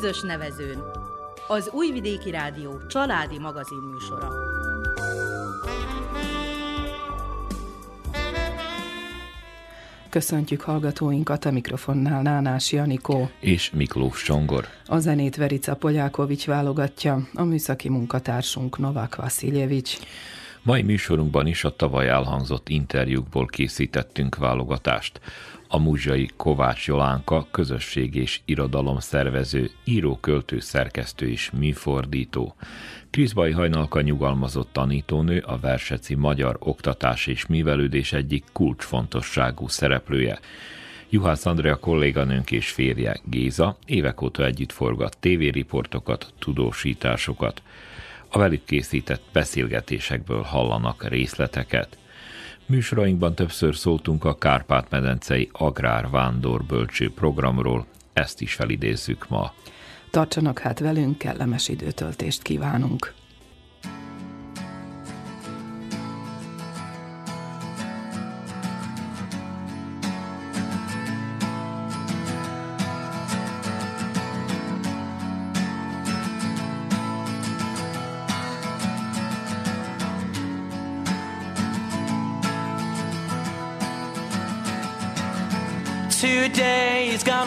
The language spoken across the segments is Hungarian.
közös nevezőn. Az Újvidéki Rádió családi magazin műsora. Köszöntjük hallgatóinkat a mikrofonnál Nánás Janikó. És Miklós Csongor. A zenét Verica Polyákovics válogatja, a műszaki munkatársunk Novák Vasiljevics. Mai műsorunkban is a tavaly elhangzott interjúkból készítettünk válogatást. A muzsai Kovács Jolánka közösség és irodalom szervező, író, költő, szerkesztő és műfordító. Kriszbai Hajnalka nyugalmazott tanítónő, a Verseci Magyar Oktatás és Művelődés egyik kulcsfontosságú szereplője. Juhász Andrea kolléganőnk és férje Géza évek óta együtt forgat tévériportokat, tudósításokat. A velük készített beszélgetésekből hallanak részleteket. Műsorainkban többször szóltunk a Kárpát-medencei Agrár Vándor Bölcső programról, ezt is felidézzük ma. Tartsanak hát velünk, kellemes időtöltést kívánunk!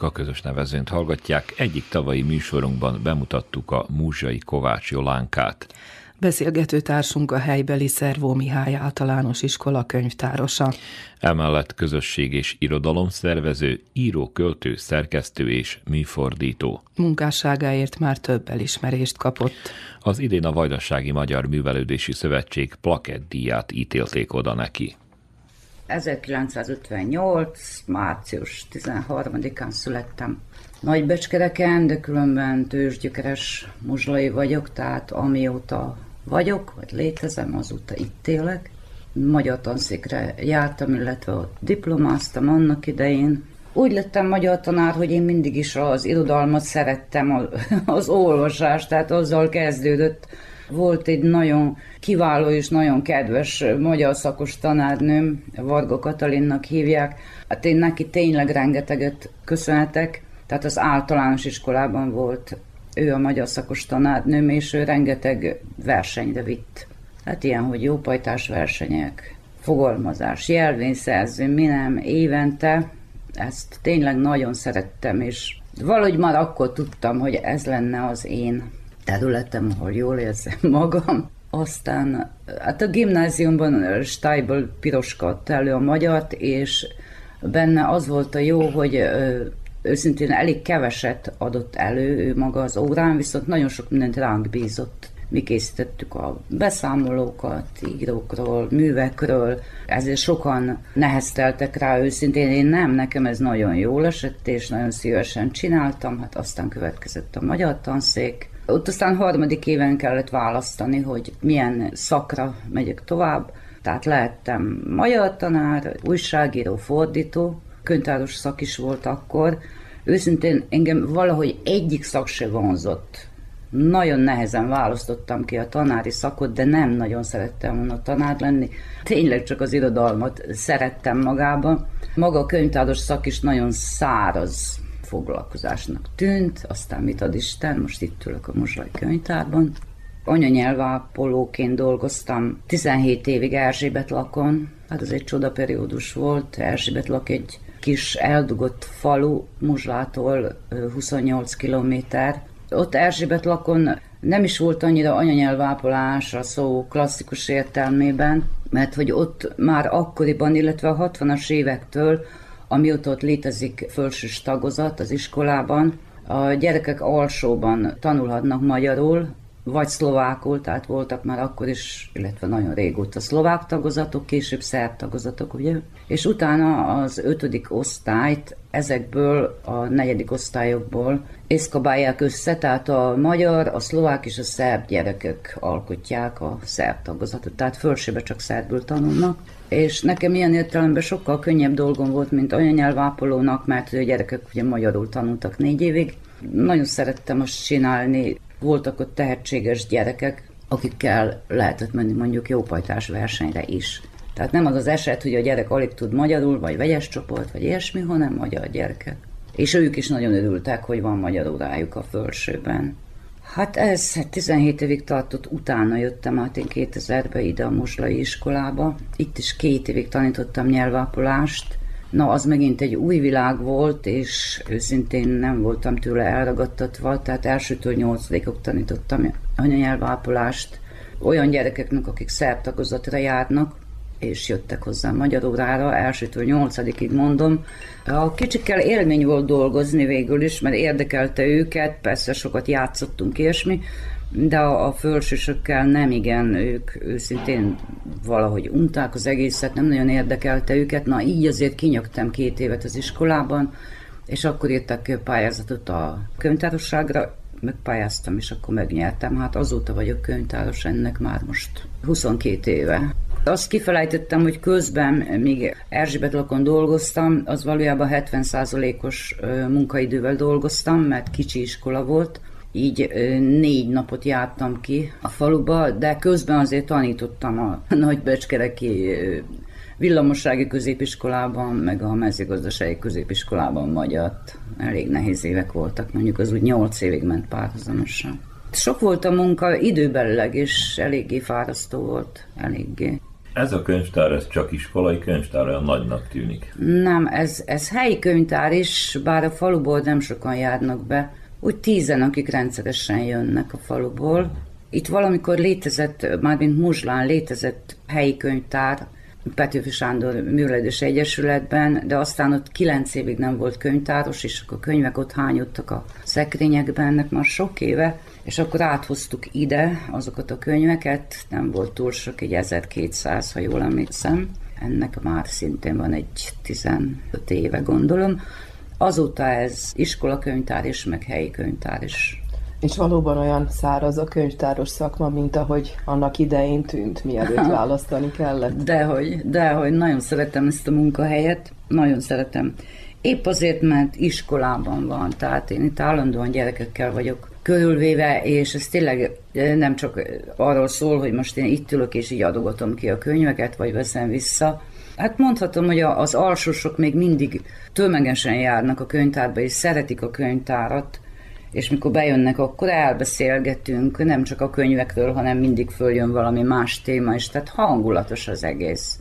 Önök a közös nevezőnt hallgatják. Egyik tavalyi műsorunkban bemutattuk a Múzsai Kovács Jolánkát. Beszélgető társunk a helybeli Szervó Mihály általános iskola könyvtárosa. Emellett közösség és irodalom szervező, író, költő, szerkesztő és műfordító. Munkásságáért már több elismerést kapott. Az idén a Vajdasági Magyar Művelődési Szövetség plakett díját ítélték oda neki. 1958. március 13-án születtem Nagybecskereken, de különben tőzsgyökeres muzslai vagyok, tehát amióta vagyok, vagy létezem, azóta itt élek. Magyar tanszékre jártam, illetve diplomáztam annak idején. Úgy lettem magyar tanár, hogy én mindig is az irodalmat szerettem, az olvasást, tehát azzal kezdődött. Volt egy nagyon kiváló és nagyon kedves magyar szakos tanárnőm, Varga Katalinnak hívják. Hát én neki tényleg rengeteget köszönhetek, tehát az általános iskolában volt ő a magyar szakos tanárnőm, és ő rengeteg versenyre vitt. Hát ilyen, hogy jópajtás versenyek, fogalmazás, jelvényszerző, mi nem, évente. Ezt tényleg nagyon szerettem, és valahogy már akkor tudtam, hogy ez lenne az én területem, ahol jól érzem magam. Aztán hát a gimnáziumban Steibel piroska adta elő a magyart, és benne az volt a jó, hogy őszintén elég keveset adott elő ő maga az órán, viszont nagyon sok mindent ránk bízott. Mi készítettük a beszámolókat írókról, művekről, ezért sokan nehezteltek rá őszintén. Én nem, nekem ez nagyon jól esett, és nagyon szívesen csináltam, hát aztán következett a magyar tanszék, ott aztán harmadik éven kellett választani, hogy milyen szakra megyek tovább. Tehát lehettem magyar tanár, újságíró, fordító, könyvtáros szak is volt akkor. Őszintén engem valahogy egyik szak se vonzott. Nagyon nehezen választottam ki a tanári szakot, de nem nagyon szerettem volna tanár lenni. Tényleg csak az irodalmat szerettem magába. Maga a könyvtáros szak is nagyon száraz foglalkozásnak tűnt, aztán mit ad Isten, most itt ülök a Muzsai könyvtárban. Anyanyelvápolóként dolgoztam 17 évig Erzsébet lakon, hát ez egy csodaperiódus volt. Erzsébet lak egy kis eldugott falu Muzslától 28 kilométer. Ott Erzsébet lakon nem is volt annyira anyanyelvápolás a szó klasszikus értelmében, mert hogy ott már akkoriban, illetve a 60-as évektől, amióta ott létezik fölsős tagozat az iskolában, a gyerekek alsóban tanulhatnak magyarul, vagy szlovákul, tehát voltak már akkor is, illetve nagyon régóta szlovák tagozatok, később szerb tagozatok, ugye? És utána az ötödik osztályt ezekből a negyedik osztályokból észkabálják össze, tehát a magyar, a szlovák és a szerb gyerekek alkotják a szerb tagozatot, tehát fölsébe csak szerbül tanulnak. És nekem ilyen értelemben sokkal könnyebb dolgom volt, mint anyanyelvápolónak, mert a gyerekek ugye magyarul tanultak négy évig. Nagyon szerettem azt csinálni, voltak ott tehetséges gyerekek, akikkel lehetett menni mondjuk jópajtás versenyre is. Tehát nem az az eset, hogy a gyerek alig tud magyarul, vagy vegyes csoport, vagy ilyesmi, hanem magyar gyerekek. És ők is nagyon örültek, hogy van magyar órájuk a fölsőben. Hát ez 17 évig tartott, utána jöttem át én 2000-ben ide a Moslai iskolába. Itt is két évig tanítottam nyelvápolást, Na, az megint egy új világ volt, és őszintén nem voltam tőle elragadtatva, tehát elsőtől nyolcadikok tanítottam anyanyelvápolást olyan gyerekeknek, akik szerb tagozatra járnak, és jöttek hozzám magyar órára, elsőtől nyolcadikig mondom. A kicsikkel élmény volt dolgozni végül is, mert érdekelte őket, persze sokat játszottunk ilyesmi, de a, fölsősökkel nem igen, ők őszintén valahogy unták az egészet, nem nagyon érdekelte őket, na így azért kinyögtem két évet az iskolában, és akkor írtak pályázatot a könyvtárosságra, megpályáztam, és akkor megnyertem. Hát azóta vagyok könyvtáros, ennek már most 22 éve. Azt kifelejtettem, hogy közben, míg Erzsébet lakon dolgoztam, az valójában 70%-os munkaidővel dolgoztam, mert kicsi iskola volt, így négy napot jártam ki a faluba, de közben azért tanítottam a nagybecskereki villamossági középiskolában, meg a mezőgazdasági középiskolában magyart. Elég nehéz évek voltak, mondjuk az úgy nyolc évig ment párhuzamosan. Sok volt a munka időbelileg, és eléggé fárasztó volt, eléggé. Ez a könyvtár, ez csak iskolai könyvtár, olyan nagynak tűnik. Nem, ez, ez helyi könyvtár is, bár a faluból nem sokan járnak be. Úgy tízen, akik rendszeresen jönnek a faluból. Itt valamikor létezett, mármint Muzslán létezett helyi könyvtár, Petőfi Sándor Művelődés Egyesületben, de aztán ott kilenc évig nem volt könyvtáros, és akkor a könyvek ott hányottak a szekrényekben, ennek már sok éve, és akkor áthoztuk ide azokat a könyveket, nem volt túl sok, egy 1200, ha jól emlékszem. Ennek már szintén van egy 15 éve, gondolom. Azóta ez iskolakönyvtár is, meg helyi könyvtár is. És valóban olyan száraz a könyvtáros szakma, mint ahogy annak idején tűnt, mielőtt választani kellett? Dehogy, dehogy, nagyon szeretem ezt a munkahelyet, nagyon szeretem. Épp azért, mert iskolában van, tehát én itt állandóan gyerekekkel vagyok körülvéve, és ez tényleg nem csak arról szól, hogy most én itt ülök és így adogatom ki a könyveket, vagy veszem vissza. Hát mondhatom, hogy az alsósok még mindig tömegesen járnak a könyvtárba, és szeretik a könyvtárat, és mikor bejönnek, akkor elbeszélgetünk, nem csak a könyvekről, hanem mindig följön valami más téma, és tehát hangulatos az egész.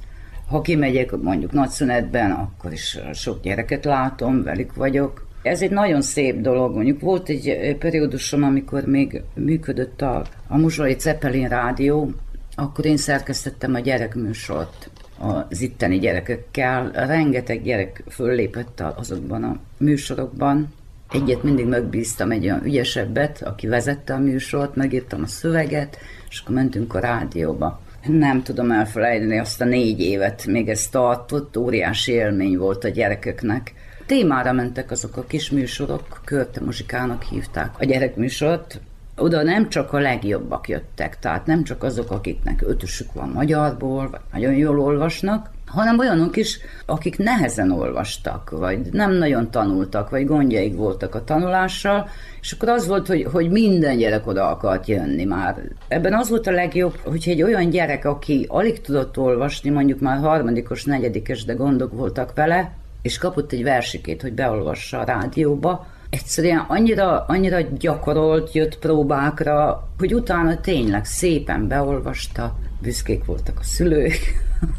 Ha kimegyek mondjuk nagyszünetben, akkor is sok gyereket látom, velük vagyok. Ez egy nagyon szép dolog. Mondjuk volt egy periódusom, amikor még működött a, a Muzsai Cepelin rádió, akkor én szerkesztettem a gyerekműsort az itteni gyerekekkel. Rengeteg gyerek föllépett azokban a műsorokban, Egyet mindig megbíztam egy olyan ügyesebbet, aki vezette a műsort, megírtam a szöveget, és akkor mentünk a rádióba. Nem tudom elfelejteni azt a négy évet, még ez tartott, óriási élmény volt a gyerekeknek. Témára mentek azok a kis műsorok, Körte Muzsikának hívták a gyerekműsort, oda nem csak a legjobbak jöttek, tehát nem csak azok, akiknek ötösük van magyarból, vagy nagyon jól olvasnak, hanem olyanok is, akik nehezen olvastak, vagy nem nagyon tanultak, vagy gondjaik voltak a tanulással, és akkor az volt, hogy, hogy minden gyerek oda akart jönni már. Ebben az volt a legjobb, hogy egy olyan gyerek, aki alig tudott olvasni, mondjuk már harmadikos, negyedikes, de gondok voltak vele, és kapott egy versikét, hogy beolvassa a rádióba, egyszerűen annyira, annyira gyakorolt, jött próbákra, hogy utána tényleg szépen beolvasta, büszkék voltak a szülők,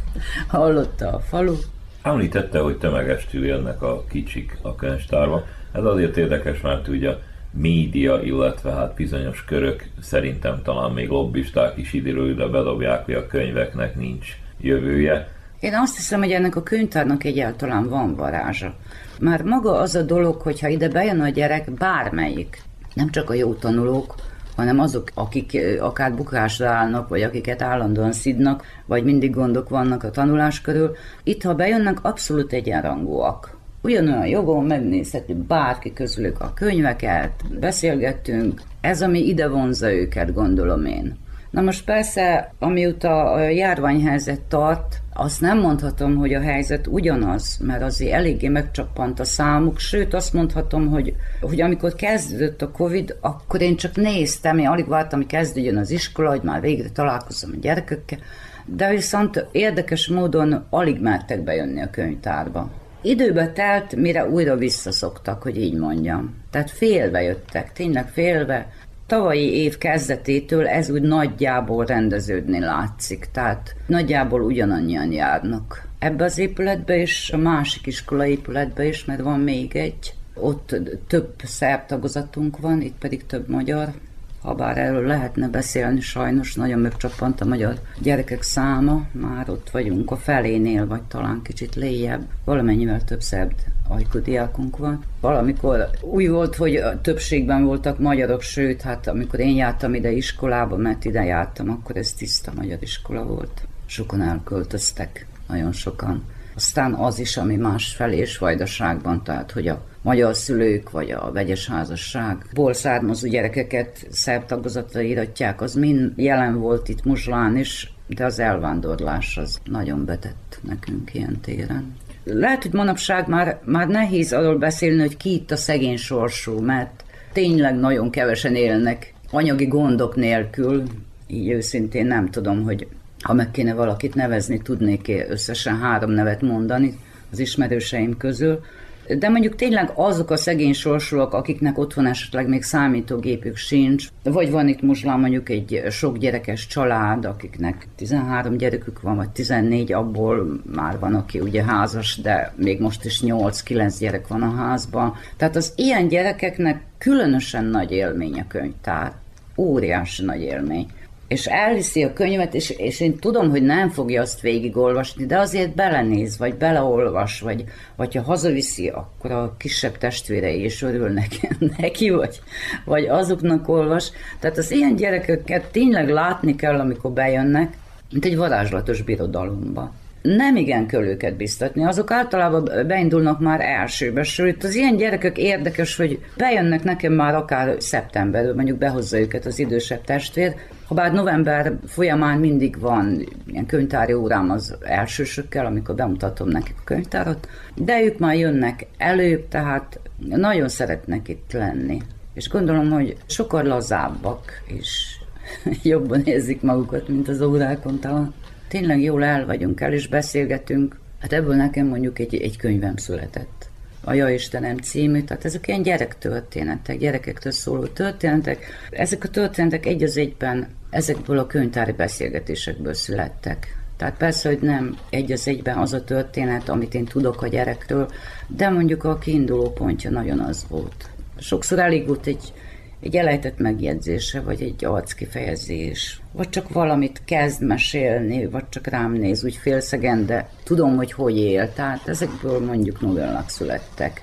hallotta a falu. Említette, hogy tömegestül jönnek a kicsik a könyvtárba. Ez azért érdekes, mert ugye a média, illetve hát bizonyos körök, szerintem talán még lobbisták is időről ide bedobják, hogy a könyveknek nincs jövője. Én azt hiszem, hogy ennek a könyvtárnak egyáltalán van varázsa. Már maga az a dolog, hogyha ide bejön a gyerek, bármelyik, nem csak a jó tanulók, hanem azok, akik akár bukásra állnak, vagy akiket állandóan szidnak, vagy mindig gondok vannak a tanulás körül. Itt, ha bejönnek, abszolút egyenrangúak. Ugyanolyan jogon megnézheti bárki közülük a könyveket, beszélgettünk, ez, ami ide vonza őket, gondolom én. Na most persze, amióta a járványhelyzet tart, azt nem mondhatom, hogy a helyzet ugyanaz, mert azért eléggé megcsappant a számuk, sőt azt mondhatom, hogy, hogy amikor kezdődött a Covid, akkor én csak néztem, én alig vártam, hogy kezdődjön az iskola, hogy már végre találkozom a gyerekekkel, de viszont érdekes módon alig mertek bejönni a könyvtárba. Időbe telt, mire újra visszaszoktak, hogy így mondjam. Tehát félve jöttek, tényleg félve, tavalyi év kezdetétől ez úgy nagyjából rendeződni látszik, tehát nagyjából ugyanannyian járnak. Ebbe az épületbe és a másik iskola épületbe is, mert van még egy, ott több szerb tagozatunk van, itt pedig több magyar, ha bár erről lehetne beszélni, sajnos nagyon megcsappant a magyar gyerekek száma, már ott vagyunk a felénél, vagy talán kicsit léjebb, valamennyivel több szerb ajkú diákunk van. Valamikor úgy volt, hogy a többségben voltak magyarok, sőt, hát amikor én jártam ide iskolába, mert ide jártam, akkor ez tiszta magyar iskola volt. Sokan elköltöztek, nagyon sokan. Aztán az is, ami más felé és vajdaságban, tehát hogy a magyar szülők, vagy a vegyes házasságból származó gyerekeket szerb tagozatra íratják, az mind jelen volt itt Muzslán is, de az elvándorlás az nagyon betett nekünk ilyen téren. Lehet, hogy manapság már, már nehéz arról beszélni, hogy ki itt a szegény sorsú, mert tényleg nagyon kevesen élnek anyagi gondok nélkül, így őszintén nem tudom, hogy ha meg kéne valakit nevezni, tudnék összesen három nevet mondani az ismerőseim közül, De mondjuk tényleg azok a szegény sorsulók, akiknek otthon esetleg még számítógépük sincs, vagy van itt most mondjuk egy sok gyerekes család, akiknek 13 gyerekük van, vagy 14, abból már van, aki ugye házas, de még most is 8-9 gyerek van a házban. Tehát az ilyen gyerekeknek különösen nagy élmény a könyvtár. Óriási nagy élmény és elviszi a könyvet, és, és én tudom, hogy nem fogja azt végigolvasni, de azért belenéz, vagy beleolvas, vagy, vagy ha hazaviszi, akkor a kisebb testvérei is örülnek neki, vagy, vagy azoknak olvas. Tehát az ilyen gyerekeket tényleg látni kell, amikor bejönnek, mint egy varázslatos birodalomba nem igen kell őket biztatni, azok általában beindulnak már elsőbe, sőt az ilyen gyerekek érdekes, hogy bejönnek nekem már akár szeptemberben, mondjuk behozza őket az idősebb testvér, ha bár november folyamán mindig van ilyen könyvtári órám az elsősökkel, amikor bemutatom nekik a könyvtárat, de ők már jönnek előbb, tehát nagyon szeretnek itt lenni. És gondolom, hogy sokkal lazábbak, és jobban érzik magukat, mint az órákon talán tényleg jól el vagyunk, el is beszélgetünk. Hát ebből nekem mondjuk egy, egy könyvem született. A Ja Istenem című, tehát ezek ilyen gyerektörténetek, gyerekektől szóló történetek. Ezek a történetek egy az egyben ezekből a könyvtári beszélgetésekből születtek. Tehát persze, hogy nem egy az egyben az a történet, amit én tudok a gyerekről, de mondjuk a kiinduló pontja nagyon az volt. Sokszor elég volt egy egy elejtett megjegyzése, vagy egy arckifejezés, vagy csak valamit kezd mesélni, vagy csak rám néz úgy félszegen, de tudom, hogy hogy él. Tehát ezekből mondjuk novellák születtek.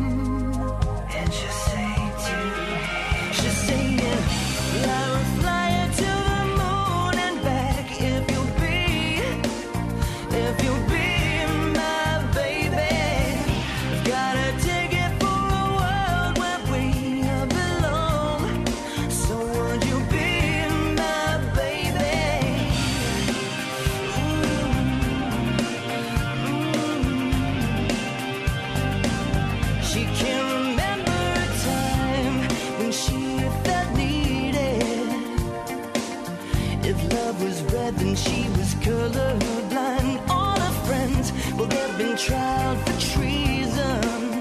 She was colorblind. All her friends, well, they've been tried for treason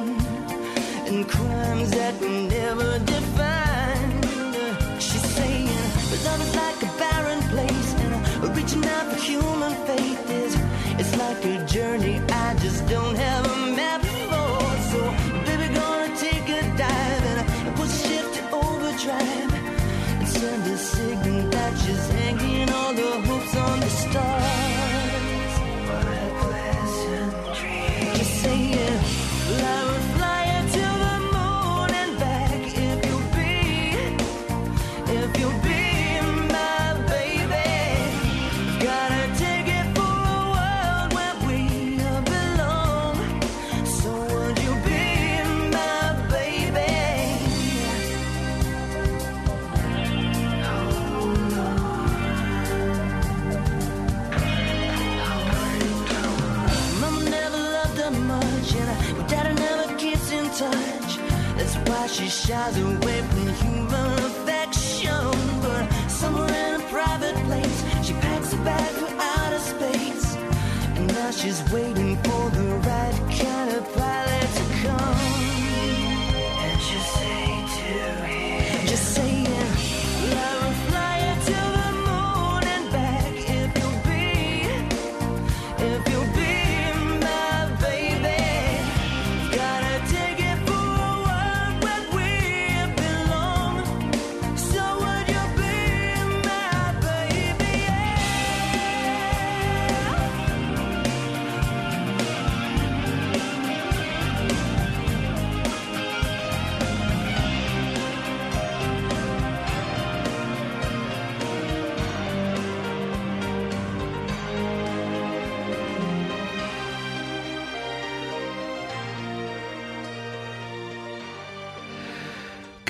and crimes that were never defined. She's saying, but love is like a barren place, and reaching out for human faith is it's like a journey I just don't have a map for. So, baby, gonna take a dive and put shift to overdrive and send a signal that she's hanging on stars.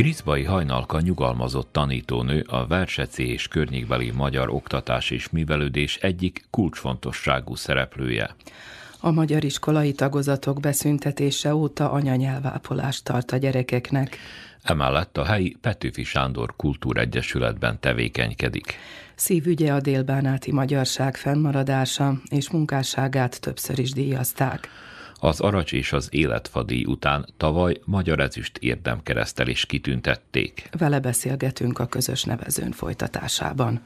Kriszbai Hajnalka nyugalmazott tanítónő a Verseci és környékbeli magyar oktatás és művelődés egyik kulcsfontosságú szereplője. A magyar iskolai tagozatok beszüntetése óta anyanyelvápolást tart a gyerekeknek. Emellett a helyi Petőfi Sándor Kultúregyesületben tevékenykedik. Szívügye a délbánáti magyarság fennmaradása, és munkásságát többször is díjazták. Az Aracs és az Életfadíj után tavaly Magyar Ezüst érdemkeresztel is kitüntették. Vele beszélgetünk a közös nevezőn folytatásában.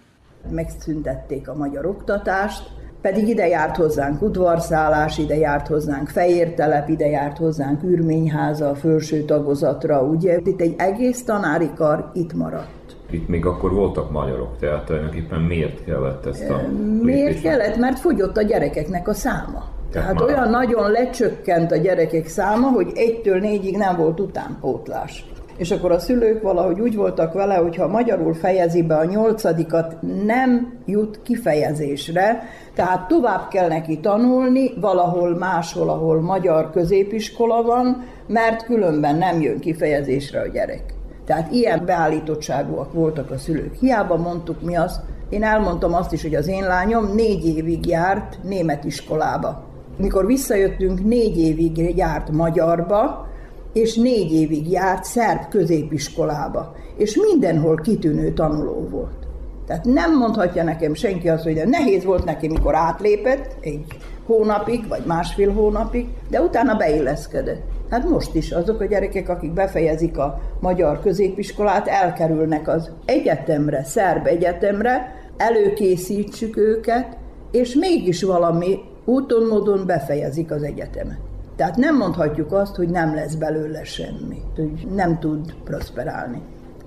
Megszüntették a magyar oktatást, pedig ide járt hozzánk udvarszállás, ide járt hozzánk fejértelep, ide járt hozzánk űrményháza, a felső tagozatra, ugye itt egy egész tanári kar itt maradt. Itt még akkor voltak magyarok, tehát tulajdonképpen miért kellett ezt a Miért lépést? kellett? Mert fogyott a gyerekeknek a száma. Tehát már... olyan nagyon lecsökkent a gyerekek száma, hogy egytől négyig nem volt utánpótlás. És akkor a szülők valahogy úgy voltak vele, hogy ha magyarul fejezi be a nyolcadikat, nem jut kifejezésre, tehát tovább kell neki tanulni, valahol máshol, ahol magyar középiskola van, mert különben nem jön kifejezésre a gyerek. Tehát ilyen beállítottságúak voltak a szülők. Hiába mondtuk mi azt, én elmondtam azt is, hogy az én lányom négy évig járt német iskolába. Mikor visszajöttünk, négy évig járt magyarba, és négy évig járt szerb középiskolába, és mindenhol kitűnő tanuló volt. Tehát nem mondhatja nekem senki azt, hogy de nehéz volt neki, mikor átlépett egy hónapig, vagy másfél hónapig, de utána beilleszkedett. Hát most is azok a gyerekek, akik befejezik a magyar középiskolát, elkerülnek az egyetemre, szerb egyetemre, előkészítsük őket, és mégis valami úton, módon befejezik az egyetemet. Tehát nem mondhatjuk azt, hogy nem lesz belőle semmi, hogy nem tud prosperálni.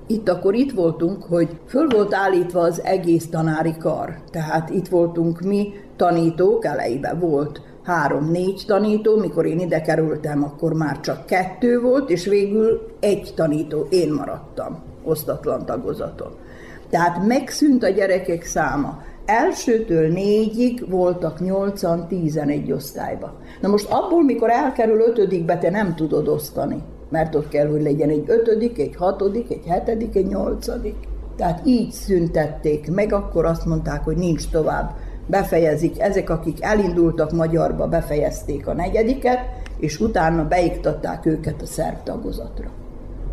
Itt akkor itt voltunk, hogy föl volt állítva az egész tanári kar. Tehát itt voltunk mi tanítók, elejében volt három-négy tanító, mikor én ide kerültem, akkor már csak kettő volt, és végül egy tanító, én maradtam osztatlan tagozaton. Tehát megszűnt a gyerekek száma elsőtől négyig voltak nyolcan, tizenegy osztályba. Na most abból, mikor elkerül ötödikbe, te nem tudod osztani, mert ott kell, hogy legyen egy ötödik, egy hatodik, egy hetedik, egy nyolcadik. Tehát így szüntették meg, akkor azt mondták, hogy nincs tovább. Befejezik, ezek, akik elindultak magyarba, befejezték a negyediket, és utána beiktatták őket a szerb tagozatra.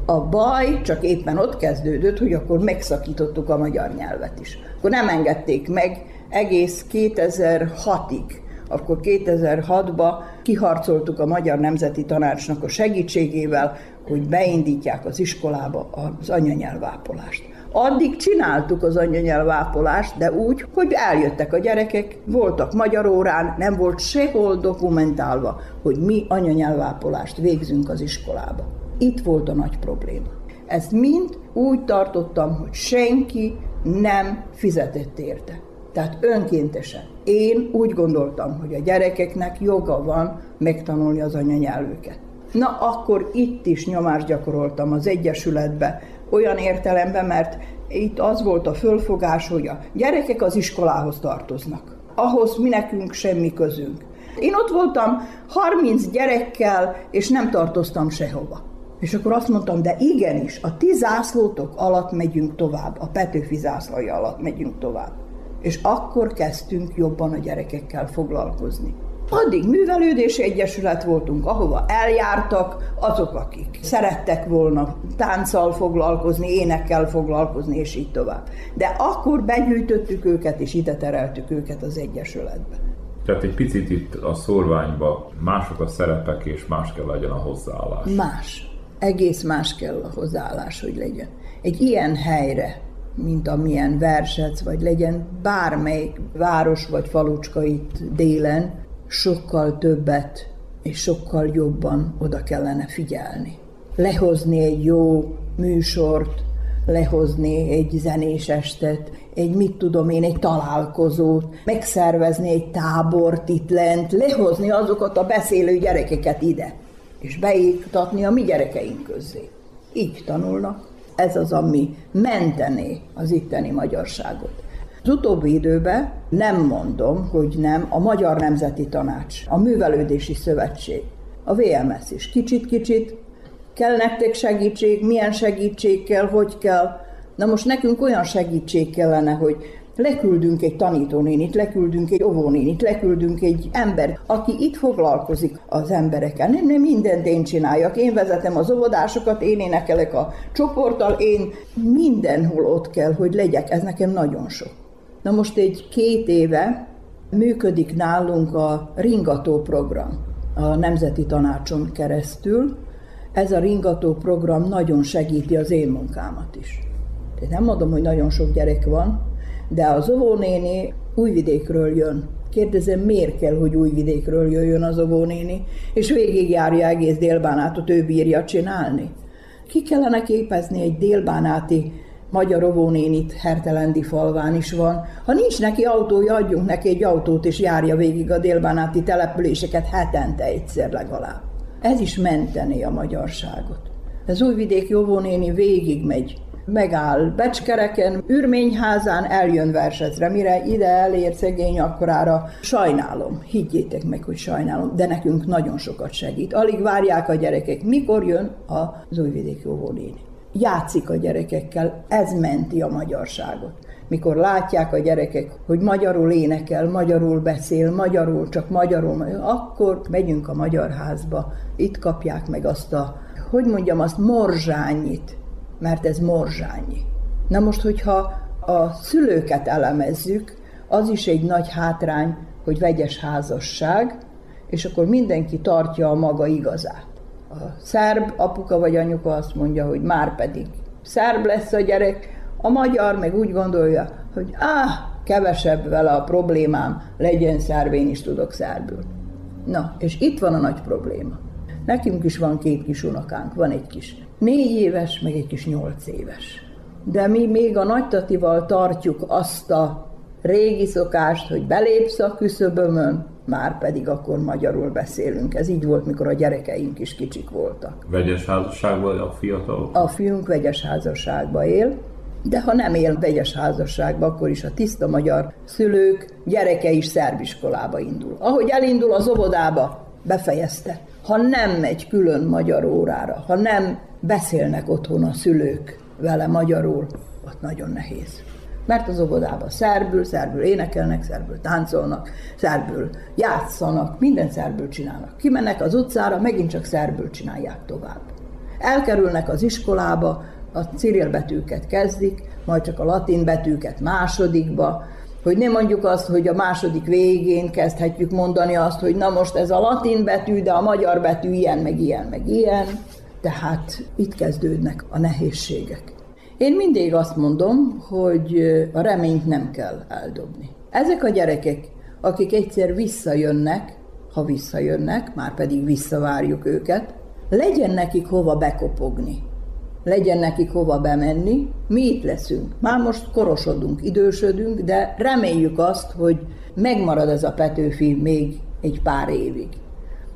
A baj csak éppen ott kezdődött, hogy akkor megszakítottuk a magyar nyelvet is. Akkor nem engedték meg egész 2006-ig. Akkor 2006-ban kiharcoltuk a Magyar Nemzeti Tanácsnak a segítségével, hogy beindítják az iskolába az anyanyelvápolást. Addig csináltuk az anyanyelvápolást, de úgy, hogy eljöttek a gyerekek, voltak magyar órán, nem volt sehol dokumentálva, hogy mi anyanyelvápolást végzünk az iskolába. Itt volt a nagy probléma. Ezt mind úgy tartottam, hogy senki nem fizetett érte. Tehát önkéntesen. Én úgy gondoltam, hogy a gyerekeknek joga van megtanulni az anyanyelvüket. Na akkor itt is nyomást gyakoroltam az Egyesületbe, olyan értelemben, mert itt az volt a fölfogás, hogy a gyerekek az iskolához tartoznak. Ahhoz mi nekünk semmi közünk. Én ott voltam 30 gyerekkel, és nem tartoztam sehova. És akkor azt mondtam, de igenis, a ti zászlótok alatt megyünk tovább, a Petőfi zászlója alatt megyünk tovább. És akkor kezdtünk jobban a gyerekekkel foglalkozni. Addig művelődési egyesület voltunk, ahova eljártak azok, akik szerettek volna tánccal foglalkozni, énekkel foglalkozni, és így tovább. De akkor begyűjtöttük őket, és ide tereltük őket az egyesületbe. Tehát egy picit itt a szorványba mások a szerepek, és más kell legyen a hozzáállás. Más egész más kell a hozzáállás, hogy legyen. Egy ilyen helyre, mint amilyen Versec, vagy legyen bármelyik város vagy falucska itt délen, sokkal többet és sokkal jobban oda kellene figyelni. Lehozni egy jó műsort, lehozni egy zenés estet, egy mit tudom én, egy találkozót, megszervezni egy tábort itt lent, lehozni azokat a beszélő gyerekeket ide és beiktatni a mi gyerekeink közé. Így tanulnak. Ez az, ami mentené az itteni magyarságot. Az utóbbi időben nem mondom, hogy nem, a Magyar Nemzeti Tanács, a Művelődési Szövetség, a VMS is kicsit-kicsit kell nektek segítség, milyen segítség kell, hogy kell. Na most nekünk olyan segítség kellene, hogy leküldünk egy tanítónénit, leküldünk egy óvónénit, leküldünk egy ember, aki itt foglalkozik az emberekkel. Nem, nem mindent én csináljak. Én vezetem az óvodásokat, én énekelek a csoporttal, én mindenhol ott kell, hogy legyek. Ez nekem nagyon sok. Na most egy két éve működik nálunk a ringató program a Nemzeti Tanácson keresztül. Ez a ringató program nagyon segíti az én munkámat is. Tehát nem mondom, hogy nagyon sok gyerek van, de az óvónéni újvidékről jön. Kérdezem, miért kell, hogy újvidékről jöjjön az óvónéni, és végigjárja egész délbánátot, ő bírja csinálni. Ki kellene képezni egy délbánáti magyar óvónénit Hertelendi falván is van. Ha nincs neki autója, adjunk neki egy autót, és járja végig a délbánáti településeket hetente egyszer legalább. Ez is menteni a magyarságot. Az újvidéki óvónéni végig megy megáll Becskereken, űrményházán eljön versezre, mire ide elér szegény akkorára. Sajnálom, higgyétek meg, hogy sajnálom, de nekünk nagyon sokat segít. Alig várják a gyerekek, mikor jön az újvidéki óvónéni. Játszik a gyerekekkel, ez menti a magyarságot mikor látják a gyerekek, hogy magyarul énekel, magyarul beszél, magyarul, csak magyarul, akkor megyünk a magyar házba, itt kapják meg azt a, hogy mondjam, azt morzsányit, mert ez morzsányi. Na most, hogyha a szülőket elemezzük, az is egy nagy hátrány, hogy vegyes házasság, és akkor mindenki tartja a maga igazát. A szerb apuka vagy anyuka azt mondja, hogy már pedig szerb lesz a gyerek, a magyar meg úgy gondolja, hogy áh, kevesebb vele a problémám, legyen szerb, én is tudok szerbül. Na, és itt van a nagy probléma. Nekünk is van két kis unokánk, van egy kis négy éves, meg egy kis nyolc éves. De mi még a nagytatival tartjuk azt a régi szokást, hogy belépsz a küszöbömön, már pedig akkor magyarul beszélünk. Ez így volt, mikor a gyerekeink is kicsik voltak. Vegyes házasságban a fiatal? A fiunk vegyes házasságban él, de ha nem él vegyes házasságban, akkor is a tiszta magyar szülők gyereke is szerbiskolába indul. Ahogy elindul az óvodába, befejezte. Ha nem megy külön magyar órára, ha nem beszélnek otthon a szülők vele magyarul, ott nagyon nehéz. Mert az óvodában szerbül, szerbül énekelnek, szerbül táncolnak, szerbül játszanak, minden szerbül csinálnak. Kimennek az utcára, megint csak szerbül csinálják tovább. Elkerülnek az iskolába, a ciril betűket kezdik, majd csak a latin betűket másodikba, hogy nem mondjuk azt, hogy a második végén kezdhetjük mondani azt, hogy na most ez a latin betű, de a magyar betű ilyen, meg ilyen, meg ilyen. Tehát itt kezdődnek a nehézségek. Én mindig azt mondom, hogy a reményt nem kell eldobni. Ezek a gyerekek, akik egyszer visszajönnek, ha visszajönnek, már pedig visszavárjuk őket, legyen nekik hova bekopogni, legyen nekik hova bemenni, mi itt leszünk. Már most korosodunk, idősödünk, de reméljük azt, hogy megmarad ez a Petőfi még egy pár évig.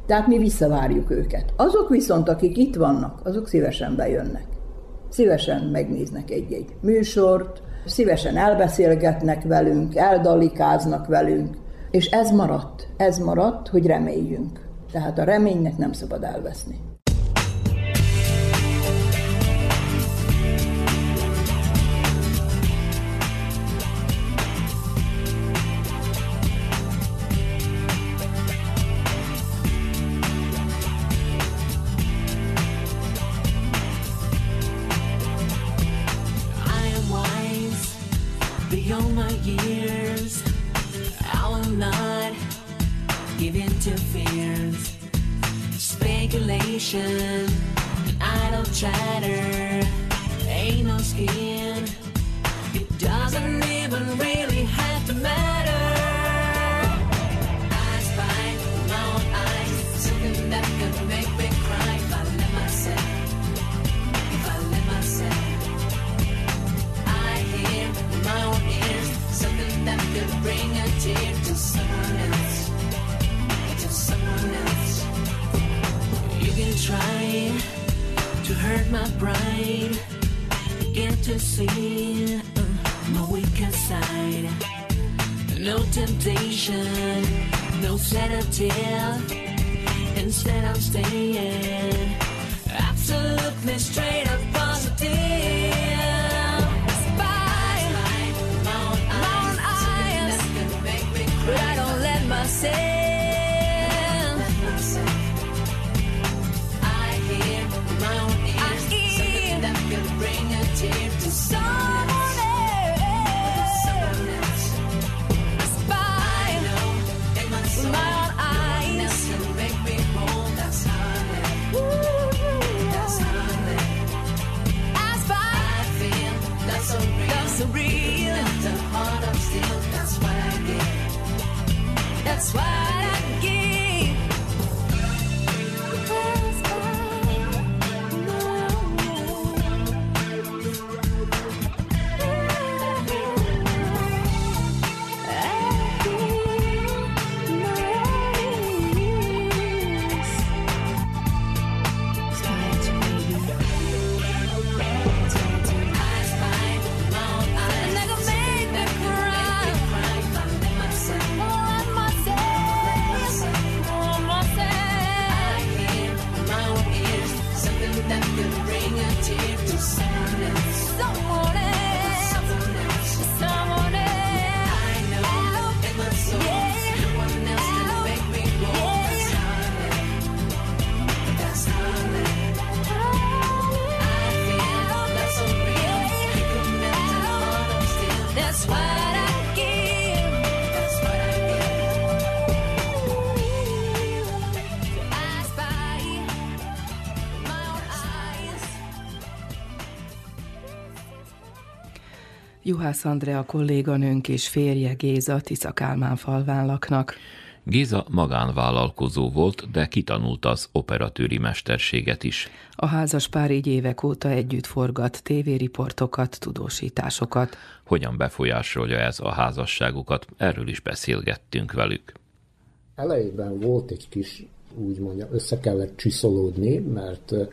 Tehát mi visszavárjuk őket. Azok viszont, akik itt vannak, azok szívesen bejönnek. Szívesen megnéznek egy-egy műsort, szívesen elbeszélgetnek velünk, eldalikáznak velünk, és ez maradt, ez maradt, hogy reméljünk. Tehát a reménynek nem szabad elveszni. Juhász Andrea kolléganőnk és férje Géza Tisza Kálmán falván laknak. Géza magánvállalkozó volt, de kitanult az operatőri mesterséget is. A házas pár így évek óta együtt forgat tévériportokat, tudósításokat. Hogyan befolyásolja ez a házasságukat, erről is beszélgettünk velük. Elejében volt egy kis, úgy mondja, össze kellett csiszolódni, mert eh,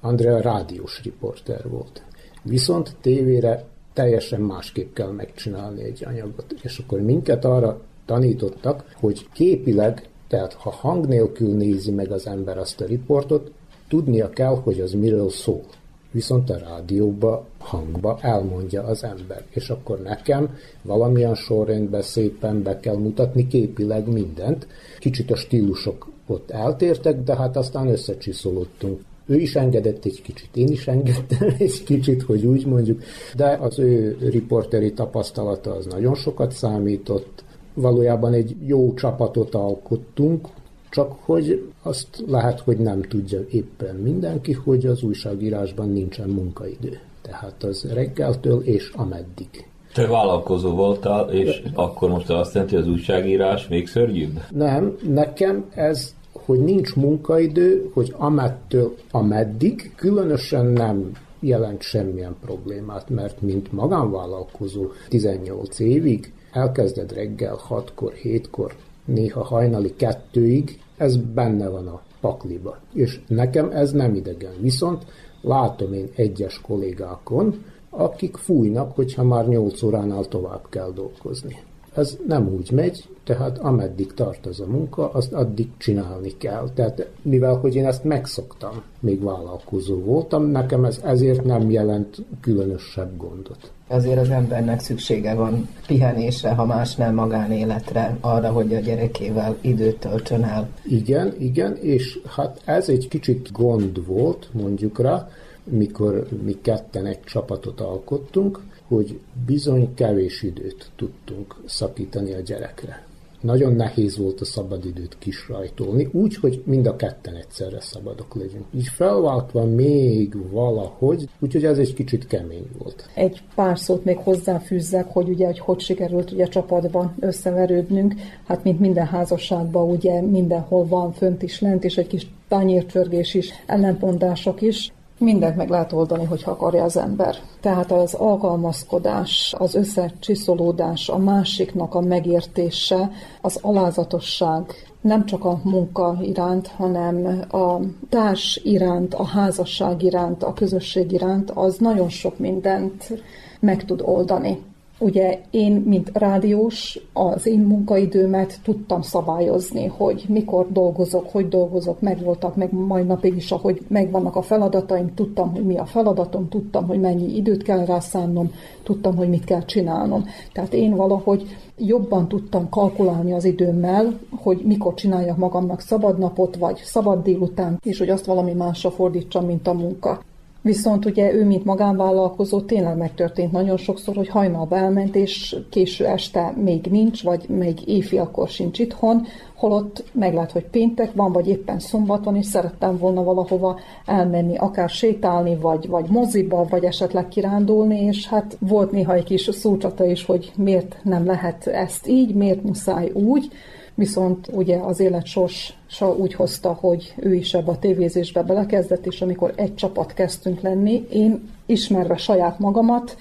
Andrea rádiós riporter volt. Viszont tévére teljesen másképp kell megcsinálni egy anyagot. És akkor minket arra tanítottak, hogy képileg, tehát ha hang nélkül nézi meg az ember azt a riportot, tudnia kell, hogy az miről szól. Viszont a rádióba, hangba elmondja az ember. És akkor nekem valamilyen sorrendben szépen be kell mutatni képileg mindent. Kicsit a stílusok ott eltértek, de hát aztán összecsiszolódtunk. Ő is engedett egy kicsit, én is engedtem egy kicsit, hogy úgy mondjuk, de az ő riporteri tapasztalata az nagyon sokat számított. Valójában egy jó csapatot alkottunk, csak hogy azt lehet, hogy nem tudja éppen mindenki, hogy az újságírásban nincsen munkaidő. Tehát az reggeltől és ameddig. Te vállalkozó voltál, és akkor most azt jelenti, hogy az újságírás még szörnyűbb? Nem, nekem ez, hogy nincs munkaidő, hogy amettől ameddig, különösen nem jelent semmilyen problémát, mert mint magánvállalkozó 18 évig elkezded reggel 6-kor, 7-kor, néha hajnali kettőig, ez benne van a pakliba. És nekem ez nem idegen. Viszont látom én egyes kollégákon, akik fújnak, hogyha már 8 óránál tovább kell dolgozni. Ez nem úgy megy, tehát ameddig tart az a munka, azt addig csinálni kell. Tehát mivel, hogy én ezt megszoktam, még vállalkozó voltam, nekem ez ezért nem jelent különösebb gondot. Azért az embernek szüksége van pihenésre, ha más nem magánéletre, arra, hogy a gyerekével időt töltsön el. Igen, igen, és hát ez egy kicsit gond volt, mondjuk rá, mikor mi ketten egy csapatot alkottunk, hogy bizony kevés időt tudtunk szakítani a gyerekre. Nagyon nehéz volt a szabadidőt kisrajtolni, úgy, hogy mind a ketten egyszerre szabadok legyünk. Így felváltva még valahogy, úgyhogy ez egy kicsit kemény volt. Egy pár szót még hozzáfűzzek, hogy ugye, hogy hogy sikerült ugye csapatban összeverődnünk. Hát mint minden házasságban ugye mindenhol van fönt is lent, és egy kis tányércsörgés is, ellentmondások is mindent meg lehet oldani, hogyha akarja az ember. Tehát az alkalmazkodás, az összecsiszolódás, a másiknak a megértése, az alázatosság, nem csak a munka iránt, hanem a társ iránt, a házasság iránt, a közösség iránt, az nagyon sok mindent meg tud oldani. Ugye én, mint rádiós, az én munkaidőmet tudtam szabályozni, hogy mikor dolgozok, hogy dolgozok, megvoltak, meg majd napig is, ahogy megvannak a feladataim, tudtam, hogy mi a feladatom, tudtam, hogy mennyi időt kell rá szánnom, tudtam, hogy mit kell csinálnom. Tehát én valahogy jobban tudtam kalkulálni az időmmel, hogy mikor csináljak magamnak szabad napot, vagy szabad délután, és hogy azt valami másra fordítsam, mint a munka. Viszont ugye ő, mint magánvállalkozó, tényleg megtörtént nagyon sokszor, hogy hajnalba elment, és késő este még nincs, vagy még éjfélkor sincs itthon, holott meg lehet, hogy péntek van, vagy éppen szombat van, és szerettem volna valahova elmenni, akár sétálni, vagy, vagy moziba, vagy esetleg kirándulni, és hát volt néha egy kis szócsata is, hogy miért nem lehet ezt így, miért muszáj úgy, viszont ugye az élet sorsa úgy hozta, hogy ő is ebbe a tévézésbe belekezdett, és amikor egy csapat kezdtünk lenni, én ismerve saját magamat,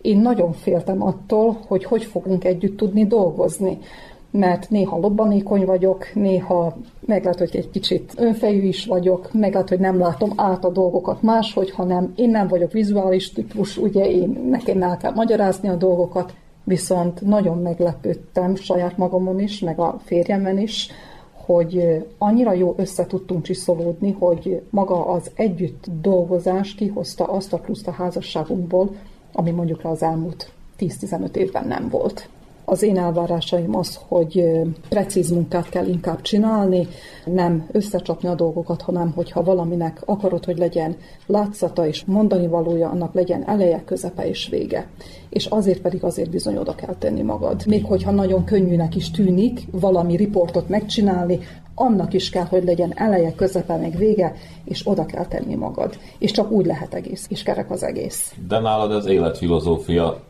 én nagyon féltem attól, hogy hogy fogunk együtt tudni dolgozni. Mert néha lobbanékony vagyok, néha meg lehet, hogy egy kicsit önfejű is vagyok, meg lehet, hogy nem látom át a dolgokat máshogy, hanem én nem vagyok vizuális típus, ugye én nekem el kell magyarázni a dolgokat, viszont nagyon meglepődtem saját magamon is, meg a férjemen is, hogy annyira jó össze tudtunk csiszolódni, hogy maga az együtt dolgozás kihozta azt a pluszt a házasságunkból, ami mondjuk az elmúlt 10-15 évben nem volt. Az én elvárásaim az, hogy precíz munkát kell inkább csinálni, nem összecsapni a dolgokat, hanem hogyha valaminek akarod, hogy legyen látszata és mondani valója, annak legyen eleje, közepe és vége. És azért pedig azért bizony oda kell tenni magad. Még hogyha nagyon könnyűnek is tűnik valami riportot megcsinálni, annak is kell, hogy legyen eleje, közepe, meg vége, és oda kell tenni magad. És csak úgy lehet egész, és kerek az egész. De nálad az életfilozófia?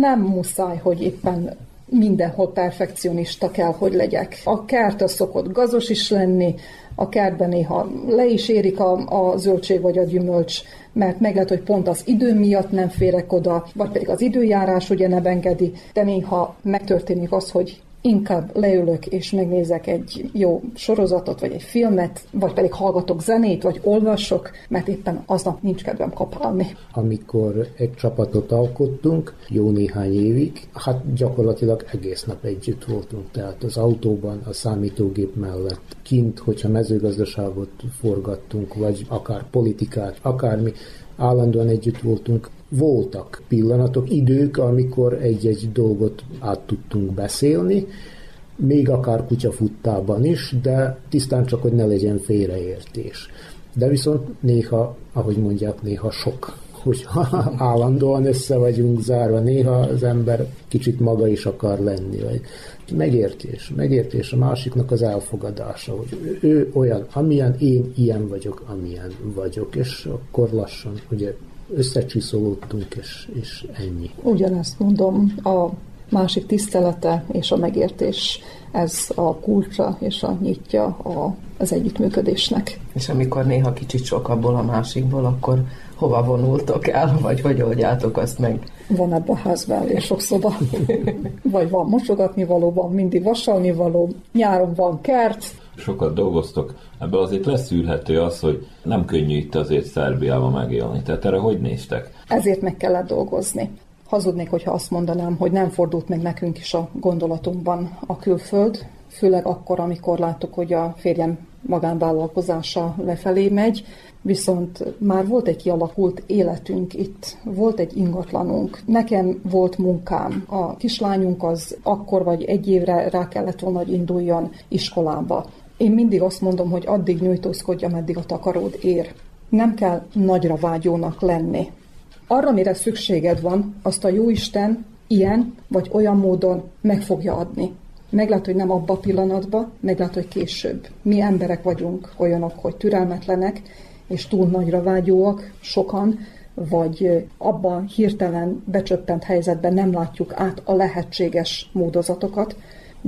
Nem muszáj, hogy éppen mindenhol perfekcionista kell, hogy legyek. A kert az szokott gazos is lenni, a kertben néha le is érik a, a zöldség vagy a gyümölcs, mert meg lehet, hogy pont az idő miatt nem férek oda, vagy pedig az időjárás ugye nem engedi, de néha megtörténik az, hogy inkább leülök és megnézek egy jó sorozatot, vagy egy filmet, vagy pedig hallgatok zenét, vagy olvasok, mert éppen aznap nincs kedvem kapálni. Amikor egy csapatot alkottunk, jó néhány évig, hát gyakorlatilag egész nap együtt voltunk, tehát az autóban, a számítógép mellett, kint, hogyha mezőgazdaságot forgattunk, vagy akár politikát, akármi, állandóan együtt voltunk. Voltak pillanatok, idők, amikor egy-egy dolgot át tudtunk beszélni, még akár kutyafuttában is, de tisztán csak, hogy ne legyen félreértés. De viszont néha, ahogy mondják, néha sok, hogy állandóan össze vagyunk zárva, néha az ember kicsit maga is akar lenni, vagy megértés, megértés a másiknak az elfogadása, hogy ő olyan, amilyen, én ilyen vagyok, amilyen vagyok, és akkor lassan ugye összecsiszolódtunk, és, és ennyi. Ugyanezt mondom, a másik tisztelete és a megértés, ez a kulcsa és a nyitja a, az együttműködésnek. És amikor néha kicsit sok abból a másikból, akkor hova vonultok el, vagy hogy oldjátok azt meg? Van ebben a házban elég sok szoba. vagy van mosogatni való, van mindig vasalni való, nyáron van kert. Sokat dolgoztok, ebből azért leszűrhető az, hogy nem könnyű itt azért Szerbiában megélni. Tehát erre hogy néztek? Ezért meg kellett dolgozni. Hazudnék, hogyha azt mondanám, hogy nem fordult meg nekünk is a gondolatunkban a külföld, főleg akkor, amikor láttuk, hogy a férjem magánvállalkozása lefelé megy, viszont már volt egy kialakult életünk itt, volt egy ingatlanunk, nekem volt munkám, a kislányunk az akkor vagy egy évre rá kellett volna, hogy induljon iskolába. Én mindig azt mondom, hogy addig nyújtózkodj, ameddig a takaród ér. Nem kell nagyra vágyónak lenni. Arra, mire szükséged van, azt a Jóisten ilyen vagy olyan módon meg fogja adni. Meglát, hogy nem abba a pillanatban, meglát, hogy később. Mi emberek vagyunk olyanok, hogy türelmetlenek, és túl nagyra vágyóak, sokan, vagy abban hirtelen becsöppent helyzetben nem látjuk át a lehetséges módozatokat,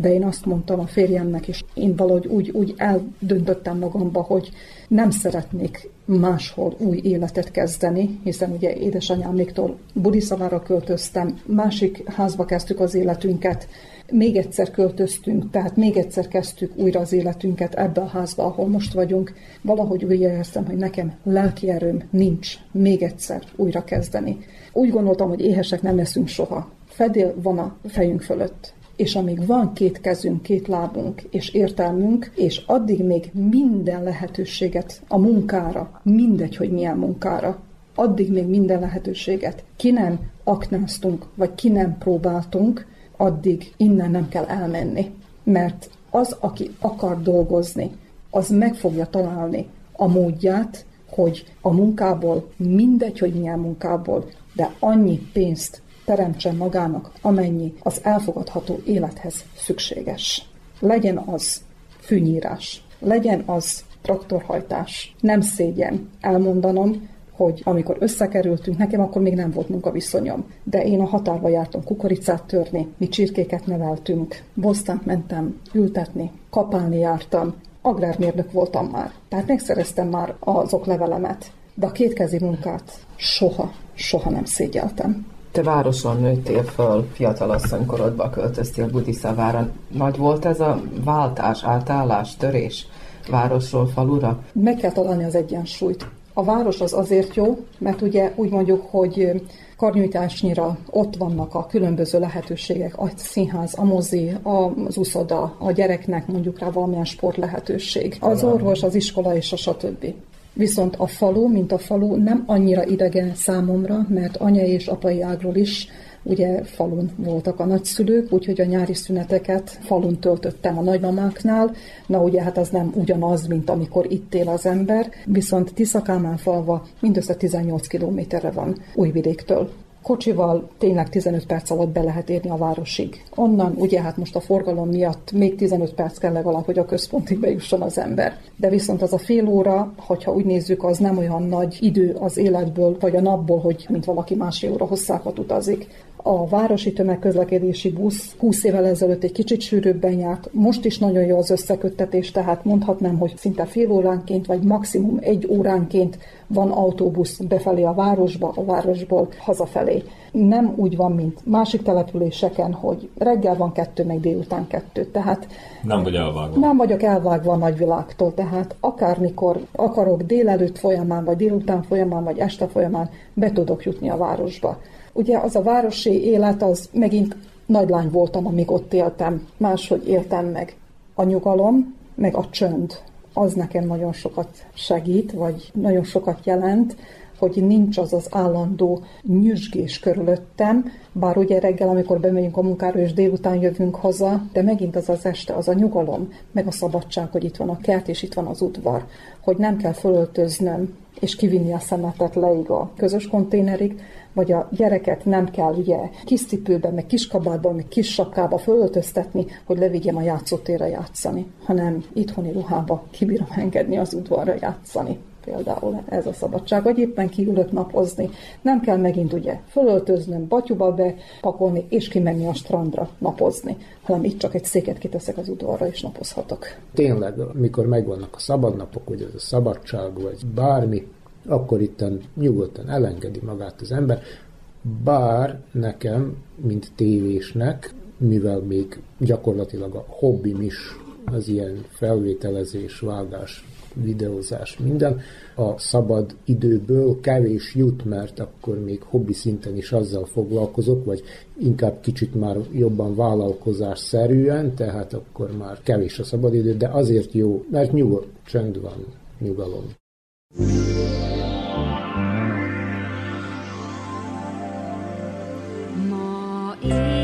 de én azt mondtam a férjemnek, és én valahogy úgy, úgy eldöntöttem magamba, hogy nem szeretnék máshol új életet kezdeni, hiszen ugye édesanyáméktól Budiszavára költöztem, másik házba kezdtük az életünket, még egyszer költöztünk, tehát még egyszer kezdtük újra az életünket ebbe a házba, ahol most vagyunk. Valahogy úgy éreztem, hogy nekem lelki erőm nincs még egyszer újra kezdeni. Úgy gondoltam, hogy éhesek nem leszünk soha fedél van a fejünk fölött, és amíg van két kezünk, két lábunk és értelmünk, és addig még minden lehetőséget a munkára, mindegy, hogy milyen munkára, addig még minden lehetőséget ki nem aknáztunk, vagy ki nem próbáltunk, addig innen nem kell elmenni. Mert az, aki akar dolgozni, az meg fogja találni a módját, hogy a munkából, mindegy, hogy milyen munkából, de annyi pénzt teremtsen magának, amennyi az elfogadható élethez szükséges. Legyen az fűnyírás, legyen az traktorhajtás. Nem szégyen elmondanom, hogy amikor összekerültünk, nekem akkor még nem volt munkaviszonyom, de én a határba jártam kukoricát törni, mi csirkéket neveltünk, bosztánt mentem ültetni, kapálni jártam, agrármérnök voltam már, tehát megszereztem már az oklevelemet, de a kétkezi munkát soha, soha nem szégyeltem. Te városon nőttél föl, fiatalasszonykorodba költöztél Budiszavára. Nagy volt ez a váltás, átállás, törés városról falura? Meg kell találni az egyensúlyt. A város az azért jó, mert ugye úgy mondjuk, hogy karnyújtásnyira ott vannak a különböző lehetőségek, a színház, a mozi, az uszoda, a gyereknek mondjuk rá valamilyen sport lehetőség, az orvos, az iskola és a stb. Viszont a falu, mint a falu nem annyira idegen számomra, mert anya és apai ágról is ugye falun voltak a nagyszülők, úgyhogy a nyári szüneteket falun töltöttem a nagymamáknál. Na ugye hát az nem ugyanaz, mint amikor itt él az ember, viszont Tiszakámán falva mindössze 18 kilométerre van Újvidéktől kocsival tényleg 15 perc alatt be lehet érni a városig. Onnan ugye hát most a forgalom miatt még 15 perc kell legalább, hogy a központig bejusson az ember. De viszont az a fél óra, hogyha úgy nézzük, az nem olyan nagy idő az életből, vagy a napból, hogy mint valaki másfél óra hosszákat utazik. A városi tömegközlekedési busz 20 évvel ezelőtt egy kicsit sűrűbben járt, most is nagyon jó az összeköttetés, tehát mondhatnám, hogy szinte fél óránként, vagy maximum egy óránként van autóbusz befelé a városba, a városból hazafelé. Nem úgy van, mint másik településeken, hogy reggel van kettő, meg délután kettő. Tehát nem vagy elvágva. Nem vagyok elvágva a nagyvilágtól, tehát akármikor akarok délelőtt folyamán, vagy délután folyamán, vagy este folyamán be tudok jutni a városba. Ugye az a városi élet, az megint nagylány voltam, amíg ott éltem, máshogy éltem meg. A nyugalom, meg a csönd, az nekem nagyon sokat segít, vagy nagyon sokat jelent, hogy nincs az az állandó nyüzsgés körülöttem, bár ugye reggel, amikor bemegyünk a munkára, és délután jövünk haza, de megint az az este, az a nyugalom, meg a szabadság, hogy itt van a kert, és itt van az udvar, hogy nem kell fölöltöznöm, és kivinni a szemetet leig a közös konténerig, vagy a gyereket nem kell ugye kis cipőben, meg kis kabátban, meg kis sapkába fölöltöztetni, hogy levigyem a játszótérre játszani, hanem itthoni ruhába kibírom engedni az udvarra játszani például ez a szabadság, vagy éppen kiülök napozni. Nem kell megint ugye fölöltöznöm, batyuba bepakolni, és kimenni a strandra napozni, hanem itt csak egy széket kiteszek az udvarra, és napozhatok. Tényleg, mikor megvannak a szabadnapok, vagy ez a szabadság, vagy bármi, akkor itten nyugodtan elengedi magát az ember, bár nekem, mint tévésnek, mivel még gyakorlatilag a hobbim is az ilyen felvételezés, vágás, videózás, minden, a szabad időből kevés jut, mert akkor még hobbi szinten is azzal foglalkozok, vagy inkább kicsit már jobban vállalkozás szerűen, tehát akkor már kevés a szabad idő, de azért jó, mert nyugodt, csend van, nyugalom. もう！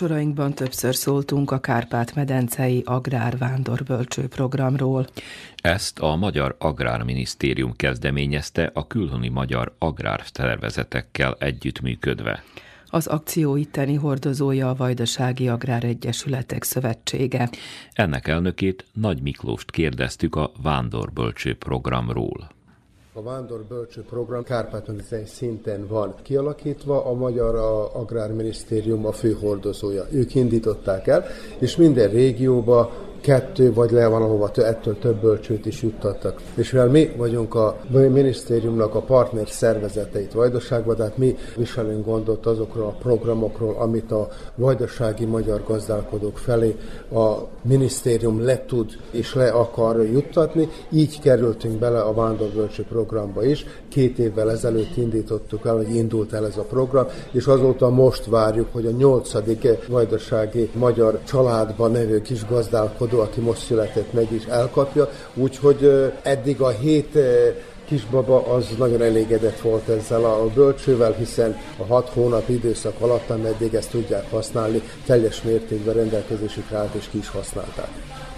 Műsorainkban többször szóltunk a Kárpát-medencei Agrárvándorbölcső programról. Ezt a Magyar Agrárminisztérium kezdeményezte a külhoni magyar agrárszervezetekkel együttműködve. Az akció itteni hordozója a Vajdasági Agráregyesületek Szövetsége. Ennek elnökét Nagy Miklóst kérdeztük a Vándorbölcső programról. A Vándorbölcső program kárpát szinten van kialakítva, a Magyar Agrárminisztérium a főhordozója. Ők indították el, és minden régióba kettő, vagy le van ahova ettől több bölcsőt is juttattak. És mivel mi vagyunk a minisztériumnak a partner szervezeteit Vajdaságban, tehát mi viselünk gondot azokról a programokról, amit a vajdasági magyar gazdálkodók felé a minisztérium le tud és le akar juttatni. Így kerültünk bele a Vándorbölcső programba is. Két évvel ezelőtt indítottuk el, hogy indult el ez a program, és azóta most várjuk, hogy a nyolcadik vajdasági magyar családban nevő kis gazdálkodó aki most született meg is elkapja, úgyhogy eddig a hét kisbaba az nagyon elégedett volt ezzel a bölcsővel, hiszen a hat hónap időszak alatt, ameddig ezt tudják használni, teljes mértékben rendelkezésükre állt és ki is használták.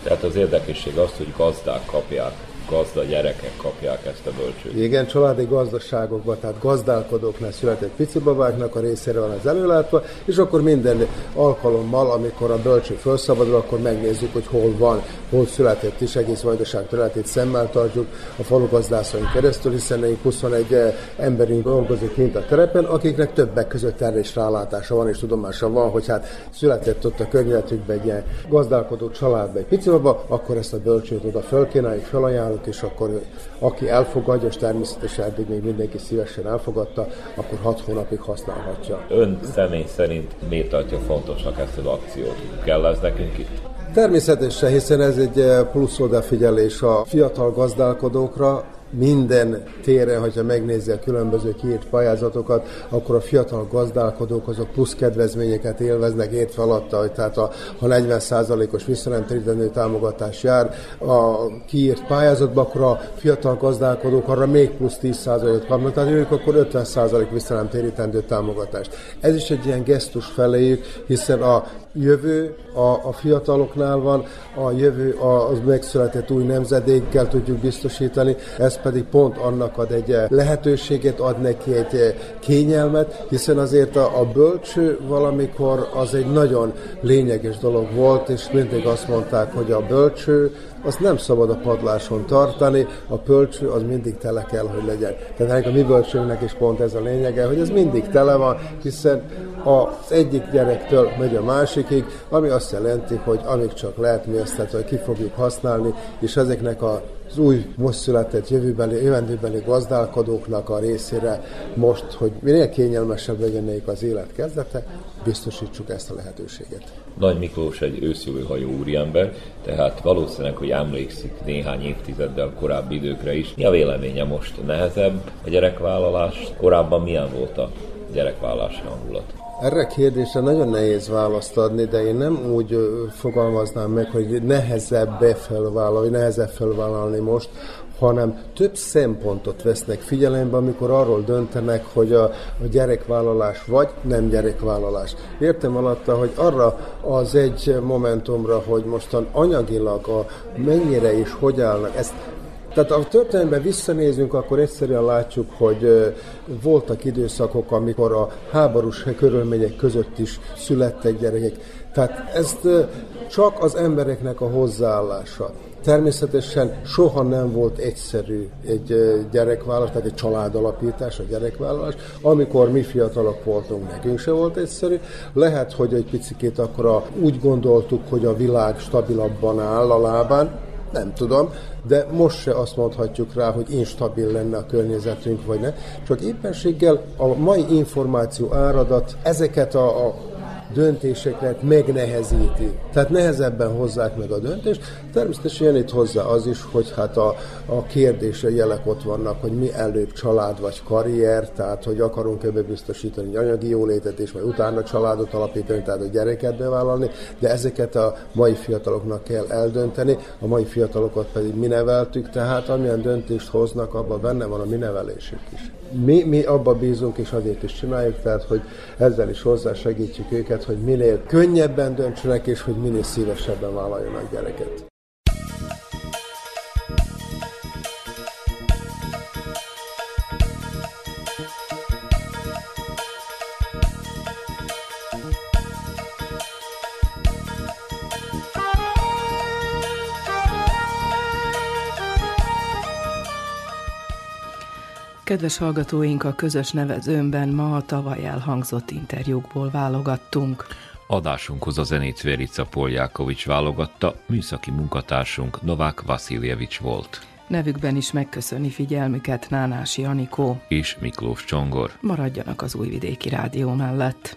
Tehát az érdekesség az, hogy gazdák kapják gazda gyerekek kapják ezt a bölcsőt. Igen, családi gazdaságokban, tehát gazdálkodóknál született picibabáknak a részére van az előlátva, és akkor minden alkalommal, amikor a bölcső felszabadul, akkor megnézzük, hogy hol van, hol született is, egész vajdaság területét szemmel tartjuk a falugazdászon keresztül, hiszen nekik 21 emberünk dolgozik kint a terepen, akiknek többek között erre is rálátása van, és tudomása van, hogy hát született ott a környezetükben egy ilyen gazdálkodó családban egy picibaba, akkor ezt a bölcsőt oda fölkínáljuk, felajánljuk, ajánlott, és akkor aki elfogadja, és természetesen eddig még mindenki szívesen elfogadta, akkor hat hónapig használhatja. Ön személy szerint miért tartja fontosnak ezt az akciót? Kell ez nekünk itt? Természetesen, hiszen ez egy plusz odafigyelés a fiatal gazdálkodókra, minden téren, hogyha megnézi a különböző kiírt pályázatokat, akkor a fiatal gazdálkodók azok plusz kedvezményeket élveznek értve alatta, hogy tehát a, ha 40%-os visszanemtérítendő támogatás jár a kiírt pályázatba, akkor a fiatal gazdálkodók arra még plusz 10%-ot kapnak, tehát ők akkor 50% visszanemtérítendő támogatást. Ez is egy ilyen gesztus feléjük, hiszen a jövő a, a fiataloknál van, a jövő az megszületett új nemzedékkel tudjuk biztosítani, ez pedig pont annak ad egy lehetőséget, ad neki egy kényelmet, hiszen azért a, a bölcső valamikor az egy nagyon lényeges dolog volt, és mindig azt mondták, hogy a bölcső azt nem szabad a padláson tartani, a pölcső az mindig tele kell, hogy legyen. Tehát a mi bölcsőnek is pont ez a lényege, hogy ez mindig tele van, hiszen az egyik gyerektől megy a másikig, ami azt jelenti, hogy amíg csak lehet, mi ezt tehát, ki fogjuk használni, és ezeknek a az új, most született jövőbeli, jövendőbeli gazdálkodóknak a részére most, hogy minél kényelmesebb legyen nekik az élet kezdete, biztosítsuk ezt a lehetőséget. Nagy Miklós egy őszülő hajó úriember, tehát valószínűleg, hogy emlékszik néhány évtizeddel korábbi időkre is. Mi a véleménye most? Nehezebb a gyerekvállalás? Korábban milyen volt a gyerekvállalási hangulat? Erre a kérdésre nagyon nehéz választ adni, de én nem úgy fogalmaznám meg, hogy nehezebb felvállalni, nehezebb felvállalni most, hanem több szempontot vesznek figyelembe, amikor arról döntenek, hogy a, a gyerekvállalás vagy nem gyerekvállalás. Értem alatta, hogy arra az egy momentumra, hogy mostan anyagilag a mennyire és hogy állnak, ezt tehát a történelemben visszanézünk, akkor egyszerűen látjuk, hogy voltak időszakok, amikor a háborús körülmények között is születtek gyerekek. Tehát ezt ö, csak az embereknek a hozzáállása. Természetesen soha nem volt egyszerű egy gyerekvállalás, tehát egy családalapítás, a gyerekvállalás. Amikor mi fiatalok voltunk, nekünk se volt egyszerű. Lehet, hogy egy picit akkor úgy gondoltuk, hogy a világ stabilabban áll a lábán, nem tudom, de most se azt mondhatjuk rá, hogy instabil lenne a környezetünk, vagy ne. Csak éppenséggel a mai információ áradat ezeket a, a döntéseket megnehezíti. Tehát nehezebben hozzák meg a döntést. Természetesen jön itt hozzá az is, hogy hát a, a kérdése jelek ott vannak, hogy mi előbb család vagy karrier, tehát hogy akarunk ebbe biztosítani egy anyagi jólétet, és majd utána családot alapítani, tehát a gyereket bevállalni, de ezeket a mai fiataloknak kell eldönteni, a mai fiatalokat pedig mi neveltük, tehát amilyen döntést hoznak, abban benne van a mi nevelésük is. Mi, mi abba bízunk, és azért is csináljuk, tehát hogy ezzel is hozzásegítjük őket, hogy minél könnyebben döntsenek, és hogy minél szívesebben vállaljanak gyereket. Kedves hallgatóink, a közös nevezőmben ma a tavaly elhangzott interjúkból válogattunk. Adásunkhoz a zenét Verica Poljákovics válogatta, műszaki munkatársunk Novák Vasiljevics volt. Nevükben is megköszöni figyelmüket Nánási Anikó. És Miklós Csongor. Maradjanak az Újvidéki Rádió mellett.